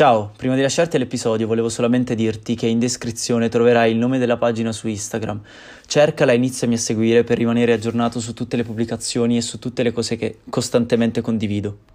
Ciao, prima di lasciarti l'episodio volevo solamente dirti che in descrizione troverai il nome della pagina su Instagram. Cercala e iniziami a seguire per rimanere aggiornato su tutte le pubblicazioni e su tutte le cose che costantemente condivido.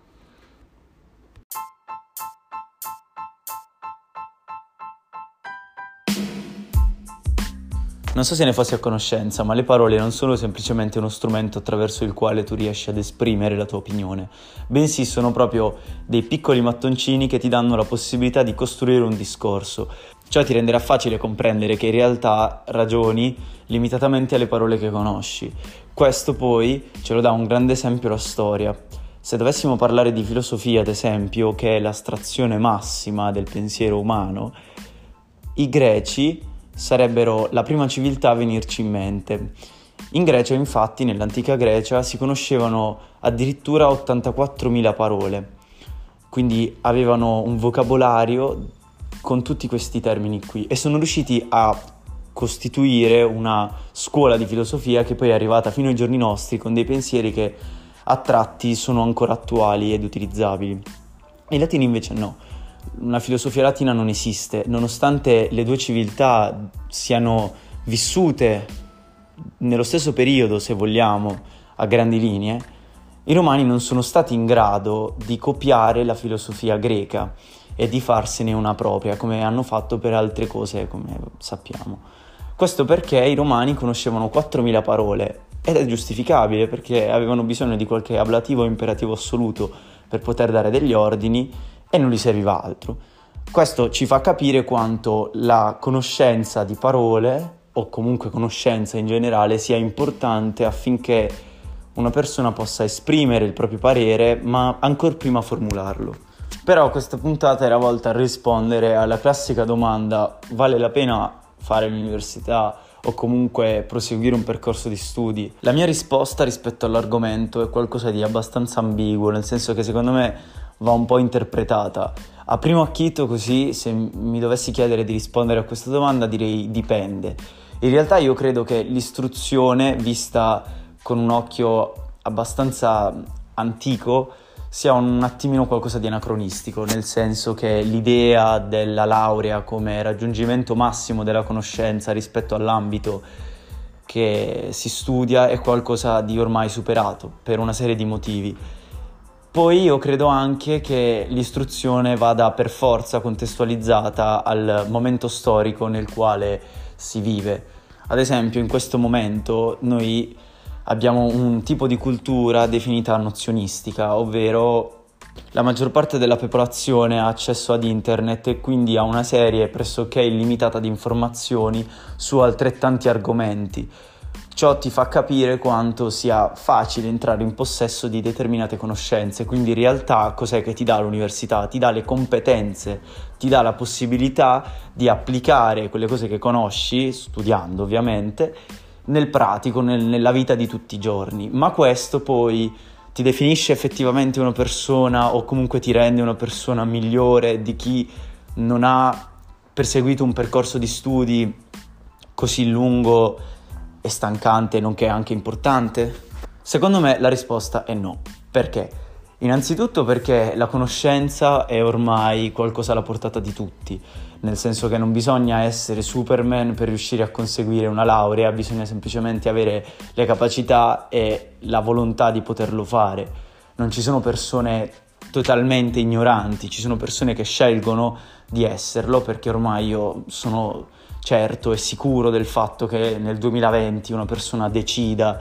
Non so se ne fossi a conoscenza, ma le parole non sono semplicemente uno strumento attraverso il quale tu riesci ad esprimere la tua opinione, bensì sono proprio dei piccoli mattoncini che ti danno la possibilità di costruire un discorso. Ciò ti renderà facile comprendere che in realtà ragioni limitatamente alle parole che conosci. Questo poi ce lo dà un grande esempio la storia. Se dovessimo parlare di filosofia, ad esempio, che è l'astrazione massima del pensiero umano, i greci sarebbero la prima civiltà a venirci in mente. In Grecia, infatti, nell'antica Grecia si conoscevano addirittura 84.000 parole, quindi avevano un vocabolario con tutti questi termini qui e sono riusciti a costituire una scuola di filosofia che poi è arrivata fino ai giorni nostri con dei pensieri che a tratti sono ancora attuali ed utilizzabili. I latini invece no una filosofia latina non esiste, nonostante le due civiltà siano vissute nello stesso periodo, se vogliamo, a grandi linee, i romani non sono stati in grado di copiare la filosofia greca e di farsene una propria, come hanno fatto per altre cose, come sappiamo. Questo perché i romani conoscevano 4.000 parole ed è giustificabile perché avevano bisogno di qualche ablativo o imperativo assoluto per poter dare degli ordini e non gli serviva altro. Questo ci fa capire quanto la conoscenza di parole o comunque conoscenza in generale sia importante affinché una persona possa esprimere il proprio parere, ma ancora prima formularlo. Però questa puntata era volta a rispondere alla classica domanda: vale la pena fare l'università o comunque proseguire un percorso di studi? La mia risposta rispetto all'argomento è qualcosa di abbastanza ambiguo, nel senso che secondo me va un po' interpretata. A primo acchito così, se mi dovessi chiedere di rispondere a questa domanda, direi dipende. In realtà io credo che l'istruzione, vista con un occhio abbastanza antico, sia un attimino qualcosa di anacronistico, nel senso che l'idea della laurea come raggiungimento massimo della conoscenza rispetto all'ambito che si studia è qualcosa di ormai superato per una serie di motivi. Poi io credo anche che l'istruzione vada per forza contestualizzata al momento storico nel quale si vive. Ad esempio, in questo momento noi abbiamo un tipo di cultura definita nozionistica, ovvero la maggior parte della popolazione ha accesso ad internet e quindi ha una serie pressoché illimitata di informazioni su altrettanti argomenti. Ciò ti fa capire quanto sia facile entrare in possesso di determinate conoscenze, quindi in realtà cos'è che ti dà l'università? Ti dà le competenze, ti dà la possibilità di applicare quelle cose che conosci, studiando ovviamente, nel pratico, nel, nella vita di tutti i giorni, ma questo poi ti definisce effettivamente una persona o comunque ti rende una persona migliore di chi non ha perseguito un percorso di studi così lungo è stancante nonché anche importante? Secondo me la risposta è no. Perché? Innanzitutto perché la conoscenza è ormai qualcosa alla portata di tutti, nel senso che non bisogna essere Superman per riuscire a conseguire una laurea, bisogna semplicemente avere le capacità e la volontà di poterlo fare. Non ci sono persone totalmente ignoranti, ci sono persone che scelgono di esserlo perché ormai io sono certo e sicuro del fatto che nel 2020 una persona decida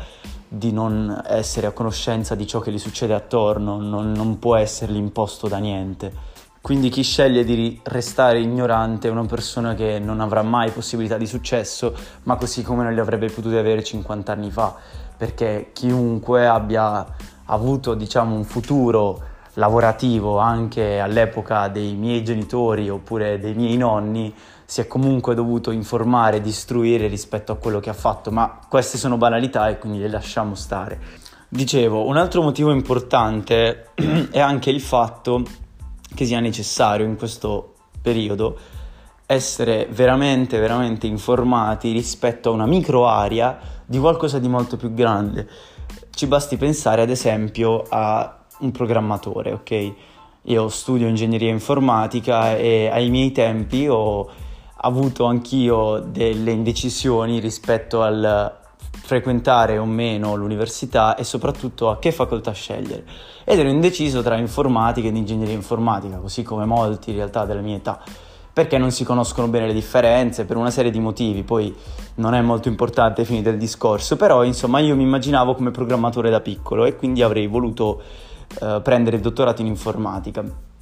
di non essere a conoscenza di ciò che gli succede attorno, non, non può essergli imposto da niente. Quindi chi sceglie di restare ignorante è una persona che non avrà mai possibilità di successo, ma così come non li avrebbe potuti avere 50 anni fa, perché chiunque abbia avuto, diciamo, un futuro lavorativo anche all'epoca dei miei genitori oppure dei miei nonni si è comunque dovuto informare e istruire rispetto a quello che ha fatto, ma queste sono banalità e quindi le lasciamo stare. Dicevo, un altro motivo importante è anche il fatto che sia necessario in questo periodo essere veramente, veramente informati rispetto a una micro area di qualcosa di molto più grande. Ci basti pensare ad esempio a un programmatore, ok? io studio ingegneria informatica e ai miei tempi ho avuto anch'io delle indecisioni rispetto al frequentare o meno l'università e soprattutto a che facoltà scegliere. Ed ero indeciso tra informatica ed ingegneria informatica, così come molti in realtà della mia età, perché non si conoscono bene le differenze per una serie di motivi, poi non è molto importante finire il discorso, però insomma io mi immaginavo come programmatore da piccolo e quindi avrei voluto eh, prendere il dottorato in informatica.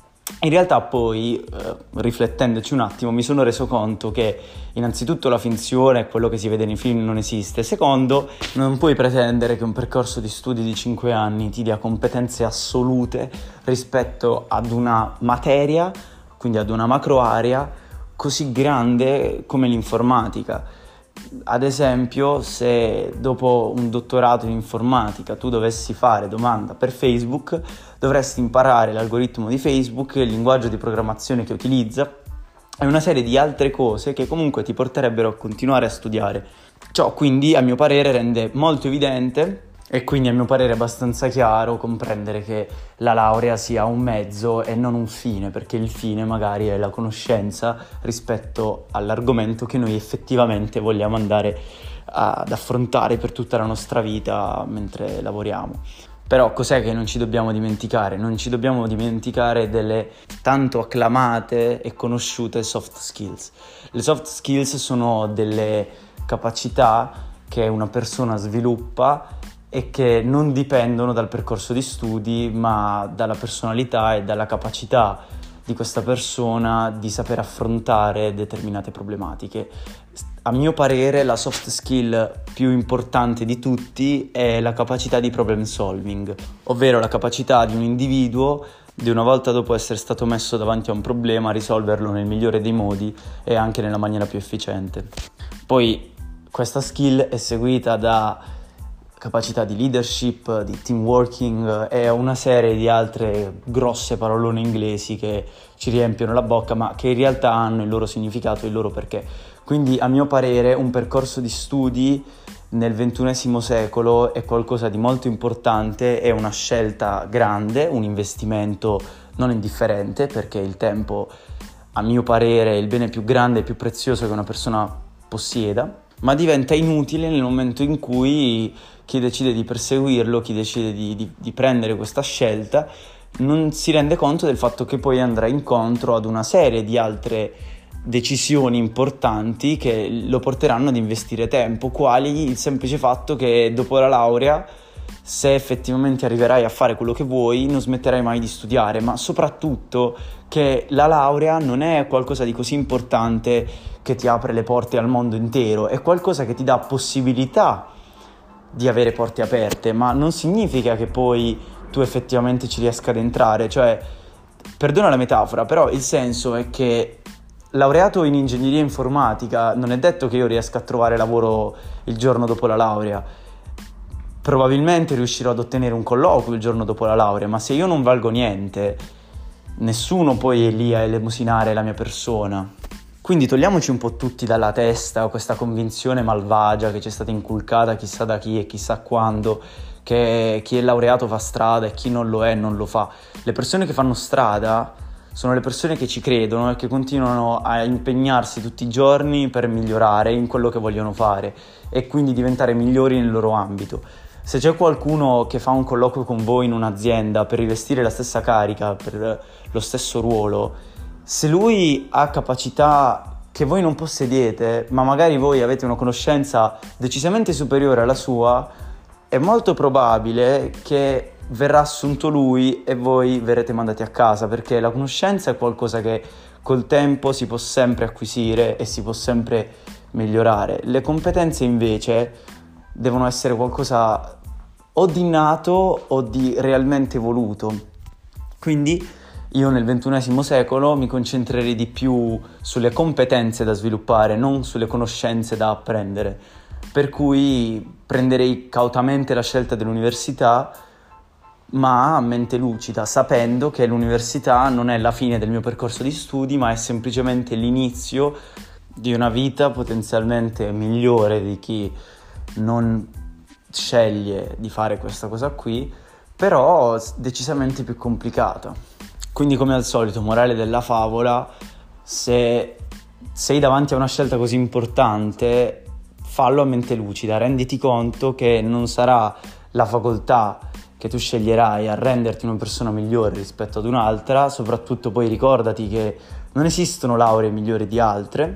In realtà poi, eh, riflettendoci un attimo, mi sono reso conto che innanzitutto la finzione, quello che si vede nei film, non esiste. Secondo, non puoi pretendere che un percorso di studi di 5 anni ti dia competenze assolute rispetto ad una materia, quindi ad una macro area così grande come l'informatica ad esempio, se dopo un dottorato in informatica tu dovessi fare domanda per Facebook, dovresti imparare l'algoritmo di Facebook, il linguaggio di programmazione che utilizza e una serie di altre cose che comunque ti porterebbero a continuare a studiare. Ciò quindi, a mio parere, rende molto evidente e quindi a mio parere è abbastanza chiaro comprendere che la laurea sia un mezzo e non un fine, perché il fine magari è la conoscenza rispetto all'argomento che noi effettivamente vogliamo andare ad affrontare per tutta la nostra vita mentre lavoriamo. Però cos'è che non ci dobbiamo dimenticare? Non ci dobbiamo dimenticare delle tanto acclamate e conosciute soft skills. Le soft skills sono delle capacità che una persona sviluppa e che non dipendono dal percorso di studi, ma dalla personalità e dalla capacità di questa persona di saper affrontare determinate problematiche. A mio parere la soft skill più importante di tutti è la capacità di problem solving, ovvero la capacità di un individuo di una volta dopo essere stato messo davanti a un problema risolverlo nel migliore dei modi e anche nella maniera più efficiente. Poi questa skill è seguita da capacità di leadership, di team working e una serie di altre grosse parolone inglesi che ci riempiono la bocca ma che in realtà hanno il loro significato e il loro perché. Quindi a mio parere un percorso di studi nel XXI secolo è qualcosa di molto importante, è una scelta grande, un investimento non indifferente perché il tempo a mio parere è il bene più grande e più prezioso che una persona possieda, ma diventa inutile nel momento in cui chi decide di perseguirlo, chi decide di, di, di prendere questa scelta, non si rende conto del fatto che poi andrà incontro ad una serie di altre decisioni importanti che lo porteranno ad investire tempo, quali il semplice fatto che dopo la laurea, se effettivamente arriverai a fare quello che vuoi, non smetterai mai di studiare, ma soprattutto che la laurea non è qualcosa di così importante che ti apre le porte al mondo intero, è qualcosa che ti dà possibilità di avere porte aperte, ma non significa che poi tu effettivamente ci riesca ad entrare, cioè, perdona la metafora, però il senso è che laureato in ingegneria informatica non è detto che io riesca a trovare lavoro il giorno dopo la laurea. Probabilmente riuscirò ad ottenere un colloquio il giorno dopo la laurea, ma se io non valgo niente, nessuno poi è lì a elemosinare la mia persona. Quindi togliamoci un po' tutti dalla testa questa convinzione malvagia che ci è stata inculcata chissà da chi e chissà quando, che chi è laureato fa strada e chi non lo è non lo fa. Le persone che fanno strada sono le persone che ci credono e che continuano a impegnarsi tutti i giorni per migliorare in quello che vogliono fare e quindi diventare migliori nel loro ambito. Se c'è qualcuno che fa un colloquio con voi in un'azienda per rivestire la stessa carica, per lo stesso ruolo, se lui ha capacità che voi non possediete, ma magari voi avete una conoscenza decisamente superiore alla sua, è molto probabile che verrà assunto lui e voi verrete mandati a casa, perché la conoscenza è qualcosa che col tempo si può sempre acquisire e si può sempre migliorare. Le competenze invece devono essere qualcosa o di nato o di realmente voluto. Quindi io nel XXI secolo mi concentrerei di più sulle competenze da sviluppare, non sulle conoscenze da apprendere. Per cui prenderei cautamente la scelta dell'università, ma a mente lucida, sapendo che l'università non è la fine del mio percorso di studi, ma è semplicemente l'inizio di una vita potenzialmente migliore di chi non sceglie di fare questa cosa qui, però decisamente più complicata. Quindi come al solito, morale della favola, se sei davanti a una scelta così importante, fallo a mente lucida, renditi conto che non sarà la facoltà che tu sceglierai a renderti una persona migliore rispetto ad un'altra, soprattutto poi ricordati che non esistono lauree migliori di altre,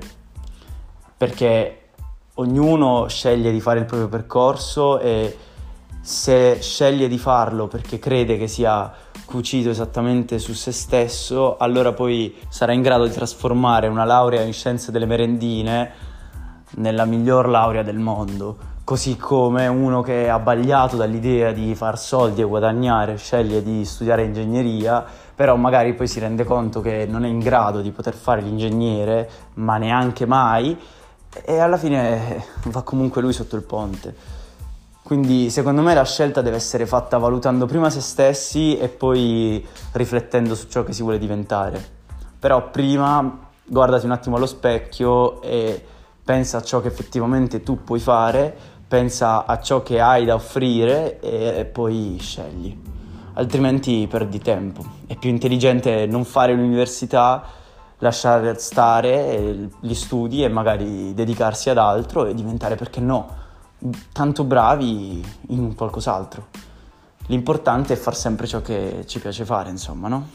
perché ognuno sceglie di fare il proprio percorso e se sceglie di farlo perché crede che sia cucito esattamente su se stesso, allora poi sarà in grado di trasformare una laurea in scienze delle merendine nella miglior laurea del mondo. Così come uno che è abbagliato dall'idea di far soldi e guadagnare sceglie di studiare ingegneria, però magari poi si rende conto che non è in grado di poter fare l'ingegnere, ma neanche mai, e alla fine va comunque lui sotto il ponte. Quindi secondo me la scelta deve essere fatta valutando prima se stessi e poi riflettendo su ciò che si vuole diventare. Però prima guardati un attimo allo specchio e pensa a ciò che effettivamente tu puoi fare, pensa a ciò che hai da offrire e poi scegli. Altrimenti perdi tempo. È più intelligente non fare l'università, lasciare stare gli studi e magari dedicarsi ad altro e diventare, perché no, tanto bravi in qualcos'altro. L'importante è far sempre ciò che ci piace fare, insomma, no?